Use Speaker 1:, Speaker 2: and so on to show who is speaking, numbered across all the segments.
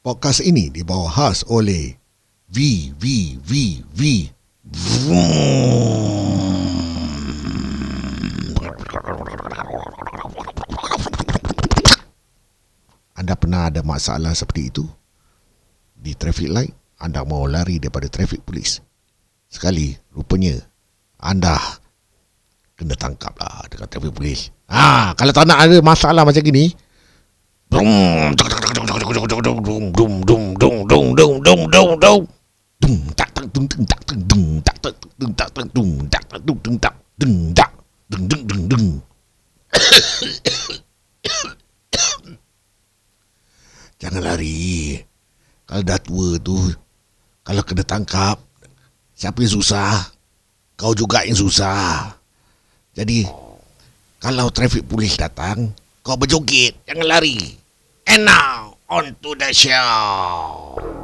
Speaker 1: Podcast ini dibawa khas oleh V V V V. Anda pernah ada masalah seperti itu? Di traffic light anda mau lari daripada traffic polis sekali rupanya anda kena tangkap lah dekat traffic polis ha, kalau tak nak ada masalah macam gini brum, tuk, tuk. Jangan lari. Kalau dah tua tu Kalau kena tangkap Siapa yang susah? Kau juga yang susah. Jadi Kalau trafik polis datang Kau berjoget Jangan lari. And now on to the show.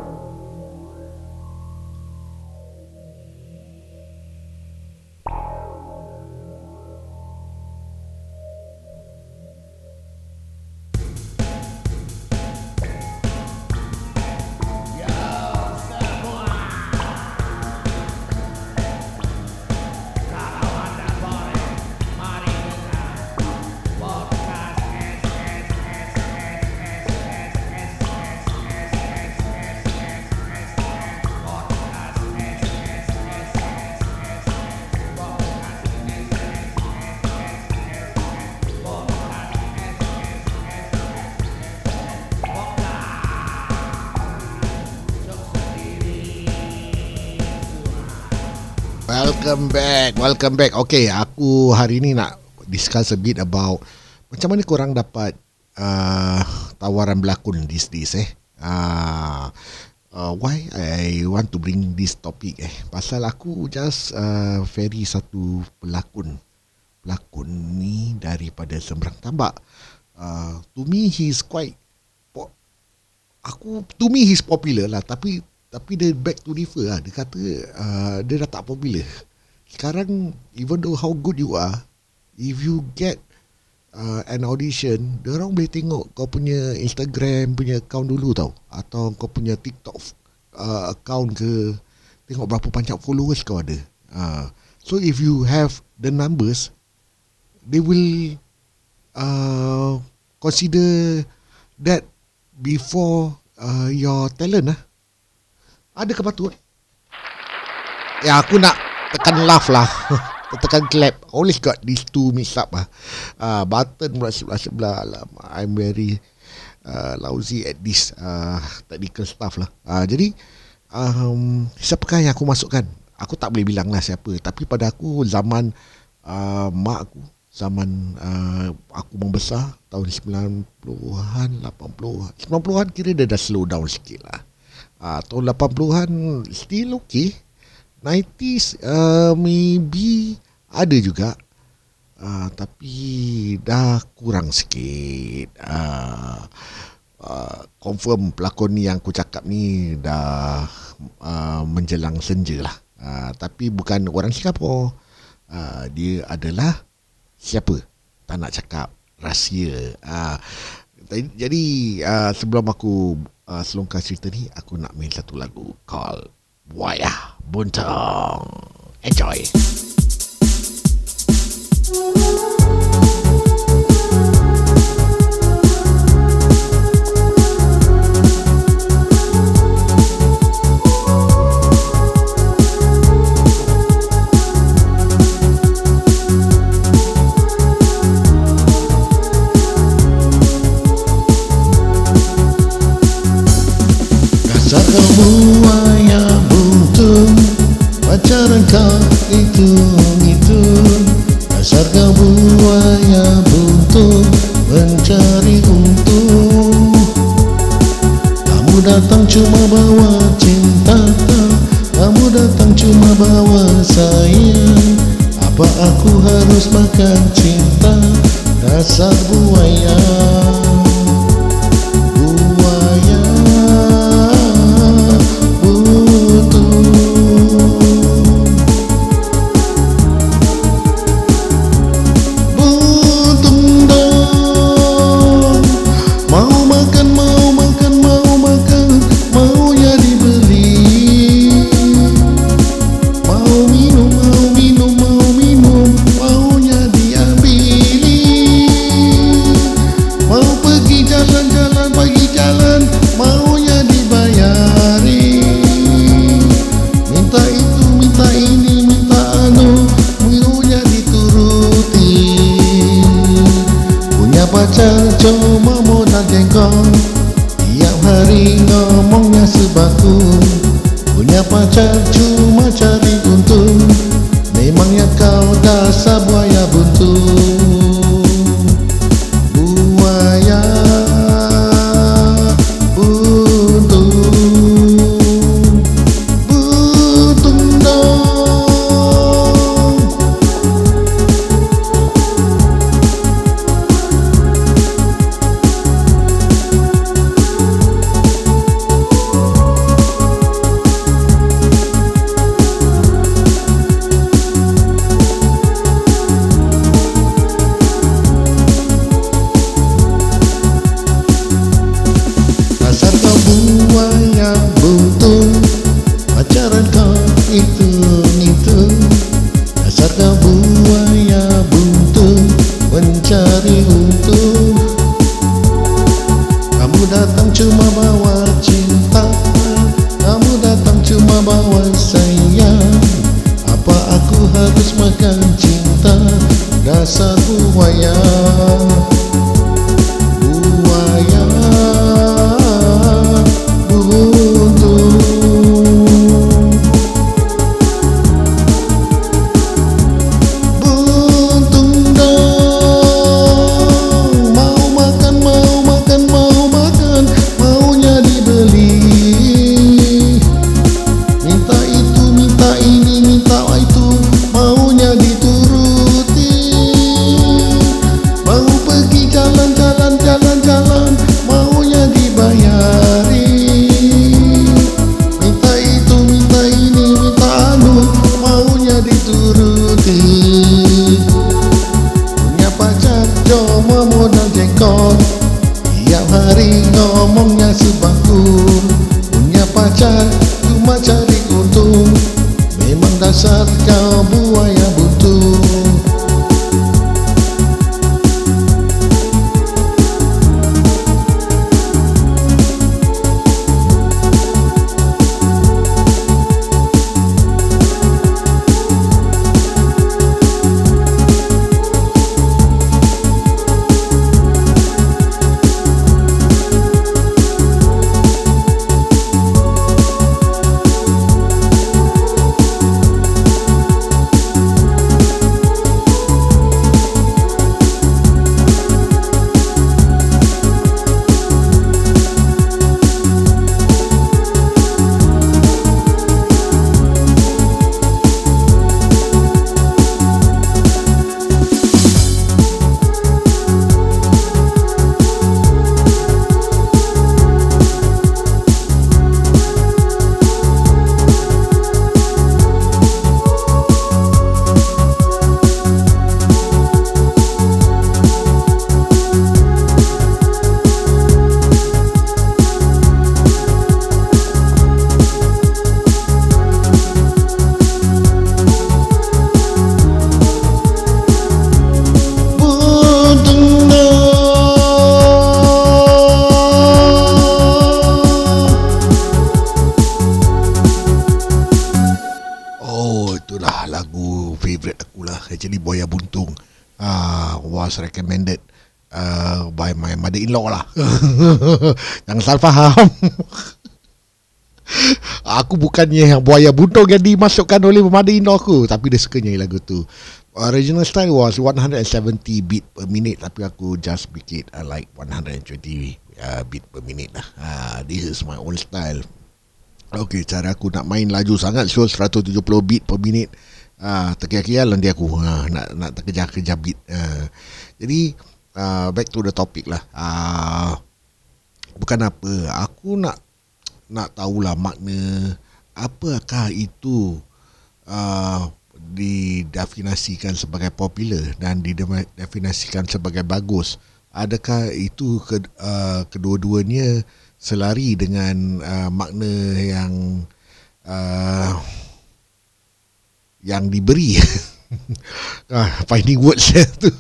Speaker 1: Welcome back, welcome back. Okay, aku hari ni nak discuss a bit about macam mana korang dapat uh, tawaran berlakon these days eh. Uh, uh, why I want to bring this topic eh. Pasal aku just uh, very satu pelakon. Pelakon ni daripada Sembrang Tambak. Uh, to me he's quite po- aku to me he's popular lah tapi tapi dia back to differ lah. Dia kata uh, dia dah tak popular. Sekarang even though how good you are, if you get uh, an audition, orang boleh tengok kau punya Instagram punya account dulu tau atau kau punya TikTok uh, account ke tengok berapa banyak followers kau ada. Uh, so if you have the numbers, they will uh, consider that before uh, your talent lah. Ada ke patut? Ya aku nak tekan laugh lah. tekan clap. Always got these two mix up lah. Uh, button pula sebelah-sebelah. Alamak, I'm very uh, lousy at this uh, technical stuff lah. Uh, jadi, um, siapakah yang aku masukkan? Aku tak boleh bilang lah siapa. Tapi pada aku zaman uh, mak aku, zaman uh, aku membesar tahun 90-an, 80-an. 90-an kira dia dah slow down sikit lah. Uh, tahun 80-an still okay. 90s uh, maybe ada juga. Uh, tapi dah kurang sikit. Uh, uh, confirm pelakon ni yang aku cakap ni dah uh, menjelang senja lah. Uh, tapi bukan orang Singapura. Uh, dia adalah siapa? Tak nak cakap rahsia. Uh, jadi uh, sebelum aku uh, selongkar cerita ni aku nak main satu lagu called Waya buntong, Enjoy. Was recommended uh, By my mother-in-law lah. Jangan salah faham. Aku bukannya yang Buaya Buntung yang dimasukkan oleh mother-in-law aku Tapi dia suka nyanyi lagu tu. Original style was 170 beat per minute Tapi aku just make it uh, like 120 uh, beat per minute lah. Uh, This is my own style. Okey, cara aku nak main laju sangat so 170 beat per minit. Ah, uh, terkial-kial nanti aku uh, nak nak terkejar-kejar beat. Uh, jadi uh, back to the topic lah. Ah, bukan apa, aku nak nak tahulah makna apakah itu uh, didefinisikan sebagai popular dan didefinisikan sebagai bagus. Adakah itu ke, uh, kedua-duanya selari dengan uh, makna yang uh, yang diberi ah, finding words tu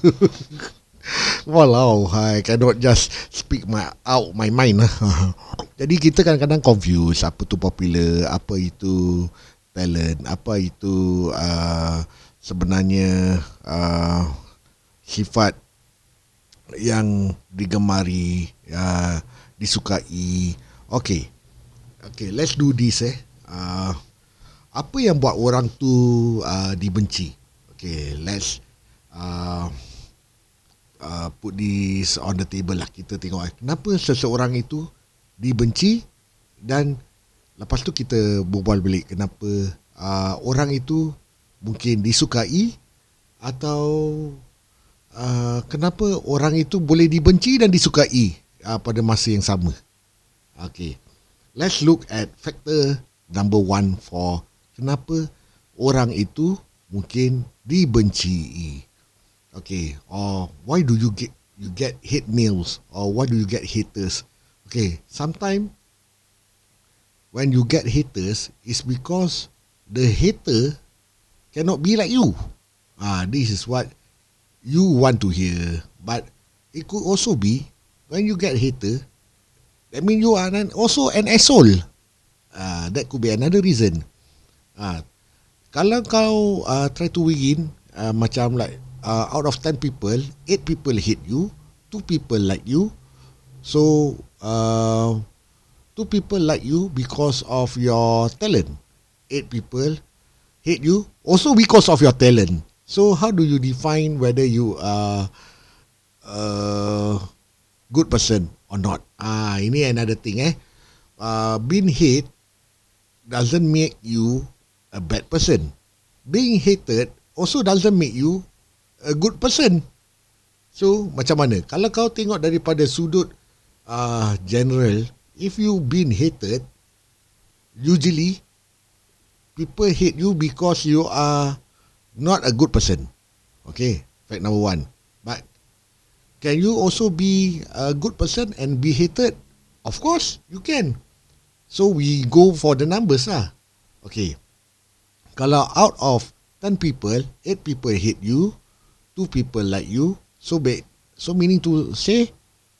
Speaker 1: Walau I cannot just speak my out my mind lah. Jadi kita kadang-kadang confuse apa tu popular, apa itu talent, apa itu uh, sebenarnya uh, sifat yang digemari, uh, disukai. Okay. Okay, let's do this eh. Uh, apa yang buat orang tu uh, dibenci? Okay, let's uh, uh, put this on the table lah. Kita tengok eh. Kenapa seseorang itu dibenci dan lepas tu kita berbual balik kenapa uh, orang itu mungkin disukai atau uh, kenapa orang itu boleh dibenci dan disukai uh, pada masa yang sama. Okay. Let's look at factor number one for kenapa orang itu mungkin dibenci. Okay. Or why do you get you get hate mails or why do you get haters? Okay. Sometimes when you get haters is because the hater cannot be like you. Ah, this is what you want to hear. But it could also be when you get hater, that mean you are an, also an asshole. Ah, that could be another reason. Ah, kalau kau uh, try to win, uh, macam like uh, out of 10 people, 8 people hate you, 2 people like you. So, uh, 2 people like you because of your talent. 8 people hate you also because of your talent. So how do you define whether you are a good person or not? Ah, ini another thing eh. Uh, being hate doesn't make you a bad person. Being hated also doesn't make you a good person. So macam mana? Kalau kau tengok daripada sudut uh, general, if you been hated, usually people hate you because you are not a good person. Okay, fact number one. But can you also be a good person and be hated? Of course, you can. So we go for the numbers lah. Okay. Kalau out of 10 people, 8 people hate you, 2 people like you, so bad. So meaning to say,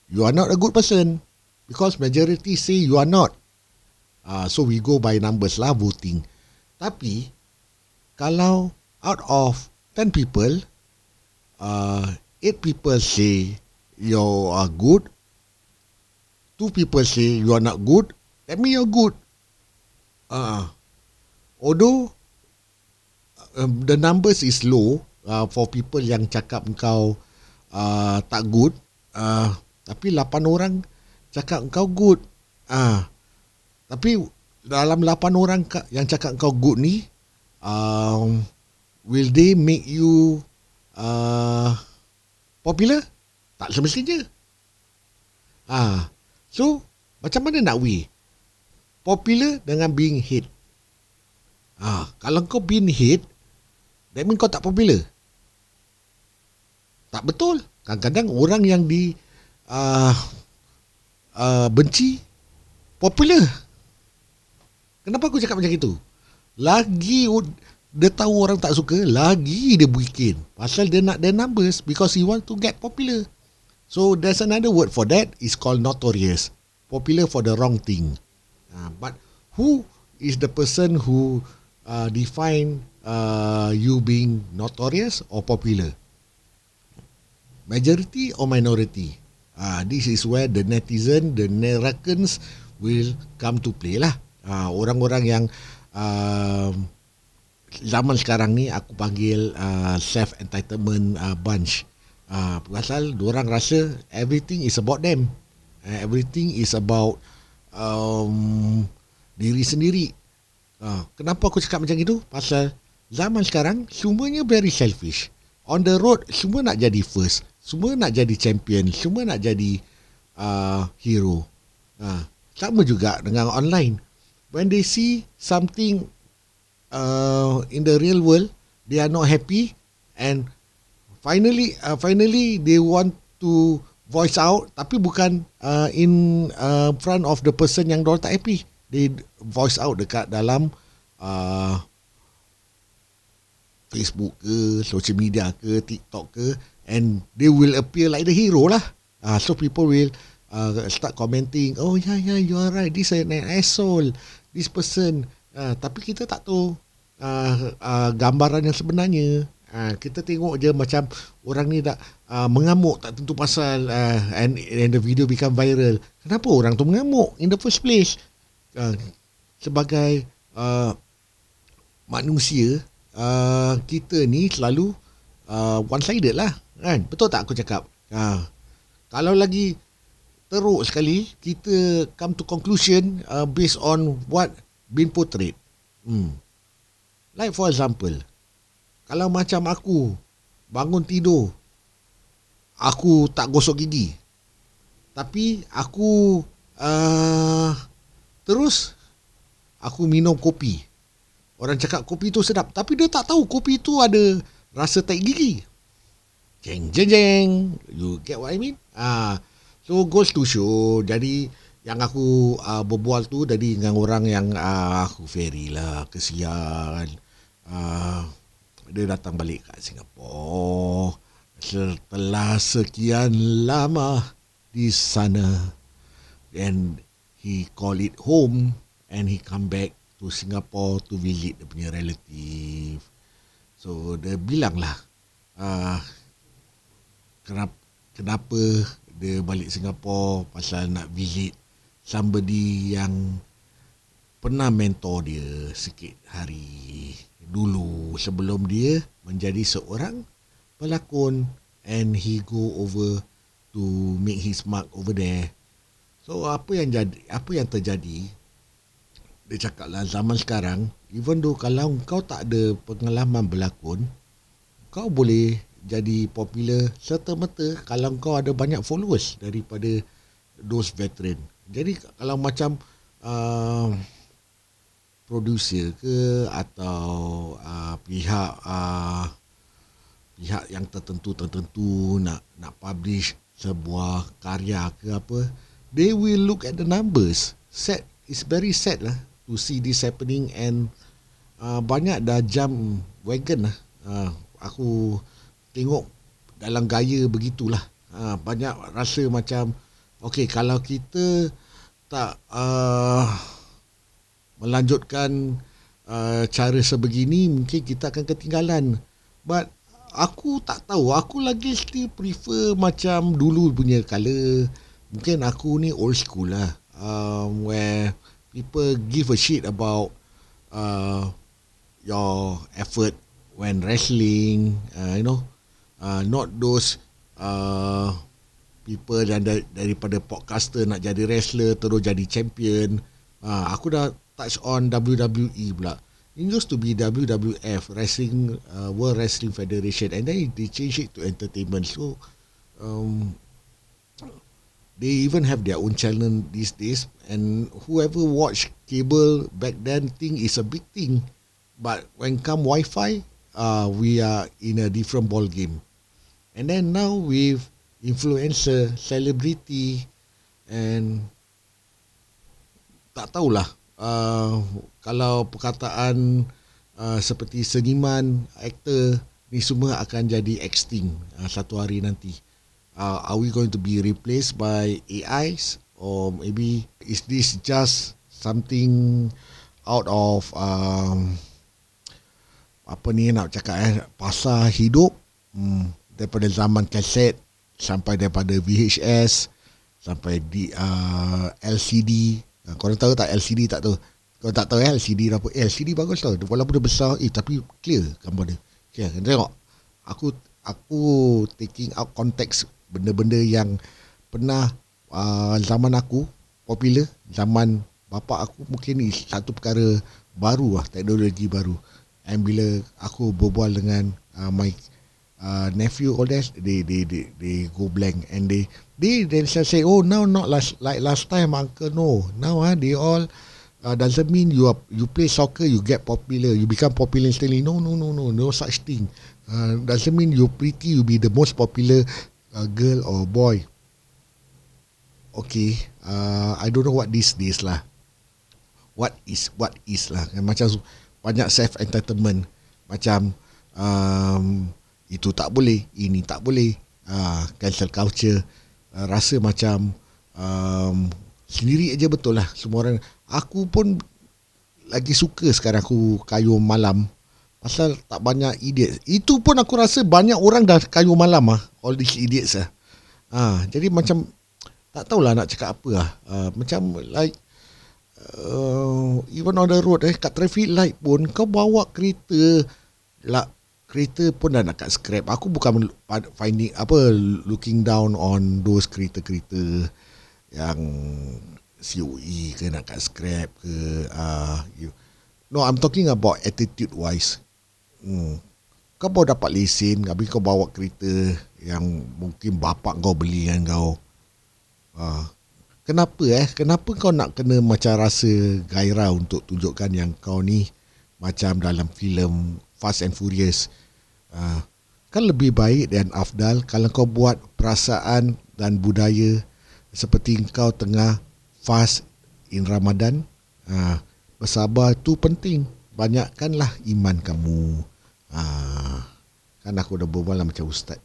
Speaker 1: you are not a good person. Because majority say you are not. Uh, so we go by numbers lah, voting. Tapi kalau out of 10 people, uh, 8 people say you are good, 2 people say you are not good, that means you're good. Uh, although um, the numbers is low uh, for people yang cakap kau uh, tak good, uh, tapi 8 orang cakap kau good. Ah, uh, tapi dalam 8 orang yang cakap kau good ni um, will they make you uh, popular? Tak semestinya. Ah so macam mana nak we? Popular dengan being hate. Ah kalau kau being hate that mean kau tak popular tak betul kadang-kadang orang yang di uh, uh, benci popular Kenapa aku cakap macam itu? Lagi dia tahu orang tak suka, lagi dia bikin. Pasal dia nak the numbers because he want to get popular. So there's another word for that is called notorious. Popular for the wrong thing. Uh, but who is the person who uh, define uh, you being notorious or popular? Majority or minority? Uh, this is where the netizen, the Nerakans will come to play lah. Uh, orang-orang yang uh, zaman sekarang ni aku panggil uh, self entitlement uh, bunch. Uh, pasal orang rasa everything is about them. Uh, everything is about um, diri sendiri. Uh, kenapa aku cakap macam itu? Pasal zaman sekarang semuanya very selfish. On the road semua nak jadi first semua nak jadi champion semua nak jadi uh, hero. Uh, sama juga dengan online. When they see something uh, in the real world, they are not happy, and finally, uh, finally they want to voice out, tapi bukan uh, in uh, front of the person yang dorang tak happy. They voice out dekat dalam uh, Facebook ke, social media ke, TikTok ke, and they will appear like the hero lah. Uh, so people will uh, start commenting, oh yeah yeah you are right, this is an asshole, this person uh, tapi kita tak tahu uh, uh, gambaran yang sebenarnya Uh, kita tengok je macam orang ni dah uh, mengamuk tak tentu pasal uh, and, and the video become viral. Kenapa orang tu mengamuk in the first place? Uh, sebagai uh, manusia, uh, kita ni selalu uh, one sided lah. Kan? Betul tak aku cakap? Uh, kalau lagi teruk sekali, kita come to conclusion uh, based on what been portrayed. Hmm. Like for example, kalau macam aku bangun tidur, aku tak gosok gigi. Tapi aku uh, terus aku minum kopi. Orang cakap kopi tu sedap, tapi dia tak tahu kopi tu ada rasa tai gigi. Jeng jeng jeng. You get what I mean? Ah, so goes to show. Jadi yang aku uh, berbual tu tadi dengan orang yang uh, aku ferry lah kesian. Uh, dia datang balik kat Singapura setelah sekian lama di sana and he call it home and he come back to Singapore to visit dia punya relative so dia bilang lah uh, kenapa, kenapa dia balik Singapore pasal nak visit somebody yang pernah mentor dia sikit hari dulu sebelum dia menjadi seorang pelakon and he go over to make his mark over there. So apa yang jadi apa yang terjadi dia cakap lah zaman sekarang even though kalau kau tak ada pengalaman berlakon kau boleh jadi popular serta-merta kalau kau ada banyak followers daripada those veteran. Jadi kalau macam uh, producer ke atau uh, pihak uh, pihak yang tertentu tertentu nak nak publish sebuah karya ke apa they will look at the numbers set is very sad lah to see this happening and uh, banyak dah jam wagon lah. Uh, aku tengok dalam gaya begitulah. Uh, banyak rasa macam okay kalau kita tak uh, melanjutkan uh, cara sebegini mungkin kita akan ketinggalan. But aku tak tahu. Aku lagi still prefer macam dulu punya color mungkin aku ni old school lah. Um, where people give a shit about uh, your effort when wrestling uh, you know uh, not those uh, people yang daripada podcaster nak jadi wrestler terus jadi champion uh, aku dah touch on WWE pula. It used to be WWF, Wrestling uh, World Wrestling Federation, and then they changed it to entertainment. So, um, they even have their own channel these days. And whoever watch cable back then think it's a big thing, but when come Wi-Fi, uh, we are in a different ball game. And then now with influencer, celebrity, and tak tahulah uh, kalau perkataan uh, seperti seniman, aktor ni semua akan jadi extinct uh, satu hari nanti. Uh, are we going to be replaced by AIs or maybe is this just something out of um, apa ni nak cakap eh pasal hidup hmm, daripada zaman kaset sampai daripada VHS sampai di uh, LCD Ha, korang tahu tak LCD tak tahu. Kau tak tahu eh, LCD apa? Eh, LCD bagus tau. Walaupun dia besar, eh tapi clear gambar dia. Okay, tengok. Aku aku taking out context benda-benda yang pernah uh, zaman aku popular, zaman bapa aku mungkin ni satu perkara baru lah, teknologi baru. And bila aku berbual dengan uh, my uh, nephew all that, they, they, they, they go blank and they they then say, oh now not last like last time uncle no. Now ah they all uh, doesn't mean you are you play soccer you get popular you become popular instantly. No no no no no such thing. Uh, doesn't mean you pretty you be the most popular uh, girl or boy? Okay uh, I don't know what this this lah. What is what is lah. Macam banyak self entertainment macam um, itu tak boleh ini tak boleh uh, cancel culture. Uh, rasa macam um, sendiri aja betul lah. Semua orang aku pun lagi suka sekarang aku kayu malam Pasal tak banyak idiots. Itu pun aku rasa banyak orang dah kayu malam ah. All these idiots ah. Ah, jadi macam tak tahulah nak cakap apa lah. Ah, macam like uh, even on the road eh kat traffic light pun kau bawa kereta lah kereta pun dah nak kat scrap. Aku bukan finding apa looking down on those kereta-kereta yang COE ke nak kat scrap ke uh, you. No, I'm talking about attitude wise. Hmm. Kau baru dapat lesen, habis kau bawa kereta yang mungkin bapak kau beli kan kau. Uh, kenapa eh? Kenapa kau nak kena macam rasa gairah untuk tunjukkan yang kau ni macam dalam filem Fast and Furious. Uh, kan lebih baik dan afdal kalau kau buat perasaan dan budaya seperti kau tengah fast in Ramadan. Uh, bersabar tu penting. Banyakkanlah iman kamu. Uh, kan aku dah berbual macam ustaz.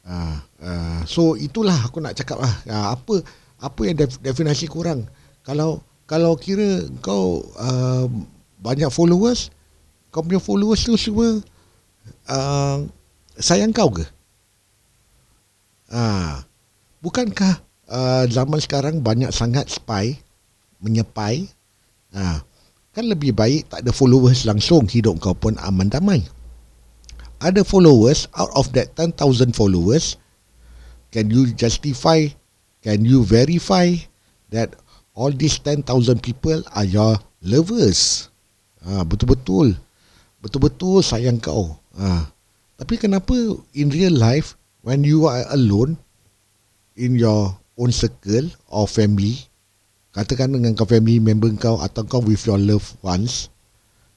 Speaker 1: Uh, uh, so itulah aku nak cakap lah. Uh, apa apa yang definisi kurang? Kalau kalau kira kau uh, banyak followers, kau punya followers tu semua uh, sayang kau ke? Ah, bukankah uh, zaman sekarang banyak sangat spy menyepai? Ah, kan lebih baik tak ada followers langsung hidup kau pun aman damai. Ada followers out of that 10,000 followers can you justify can you verify that all these 10,000 people are your lovers? Ah, betul-betul betul-betul sayang kau. Ha. Tapi kenapa in real life when you are alone in your own circle or family, katakan dengan kau family member kau atau kau with your loved ones,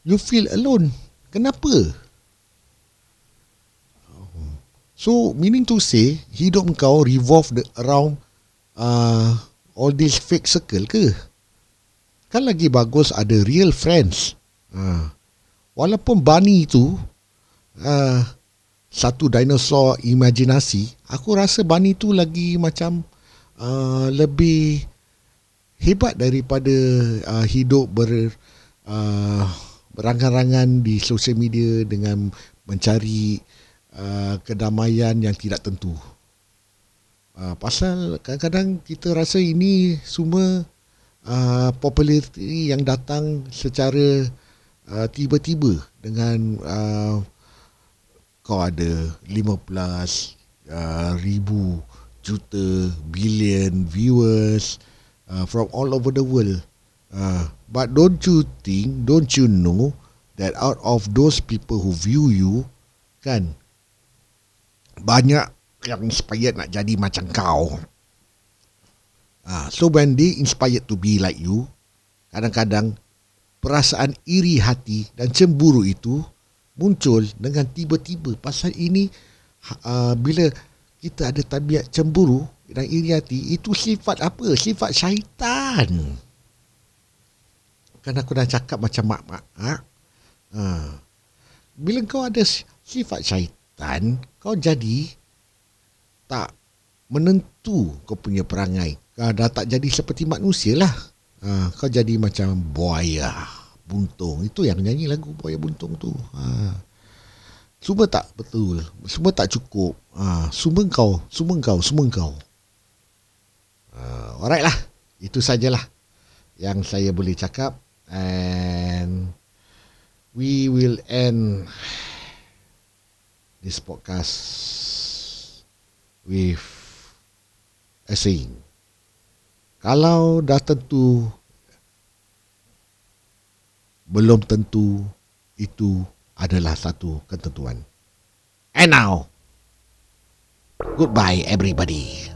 Speaker 1: you feel alone. Kenapa? So meaning to say hidup kau revolve around uh, all this fake circle ke? Kan lagi bagus ada real friends. Uh, walaupun bunny itu uh, satu dinosaur imajinasi, aku rasa bunny itu lagi macam uh, lebih hebat daripada uh, hidup ber uh, berangan-rangan di sosial media dengan mencari kedamaian yang tidak tentu. Uh, pasal kadang-kadang kita rasa ini semua uh, populariti yang datang secara uh, tiba-tiba dengan uh, kau ada 15 uh, ribu juta billion viewers uh, from all over the world uh, but don't you think don't you know that out of those people who view you kan banyak yang inspired nak jadi macam kau uh, so when they inspired to be like you kadang-kadang perasaan iri hati dan cemburu itu muncul dengan tiba-tiba pasal ini uh, bila kita ada tabiat cemburu dan iri hati itu sifat apa sifat syaitan kan aku dah cakap macam mak-mak ha? Ha. bila kau ada sifat syaitan kau jadi tak menentu kau punya perangai. Kau dah tak jadi seperti manusia lah. Ha, kau jadi macam buaya buntung. Itu yang nyanyi lagu buaya buntung tu. Ha. semua tak betul. Semua tak cukup. Ha, semua kau semua kau semua kau. Ha, alright lah. Itu sajalah yang saya boleh cakap. And we will end this podcast with a saying kalau dah tentu belum tentu itu adalah satu ketentuan. And now, goodbye everybody.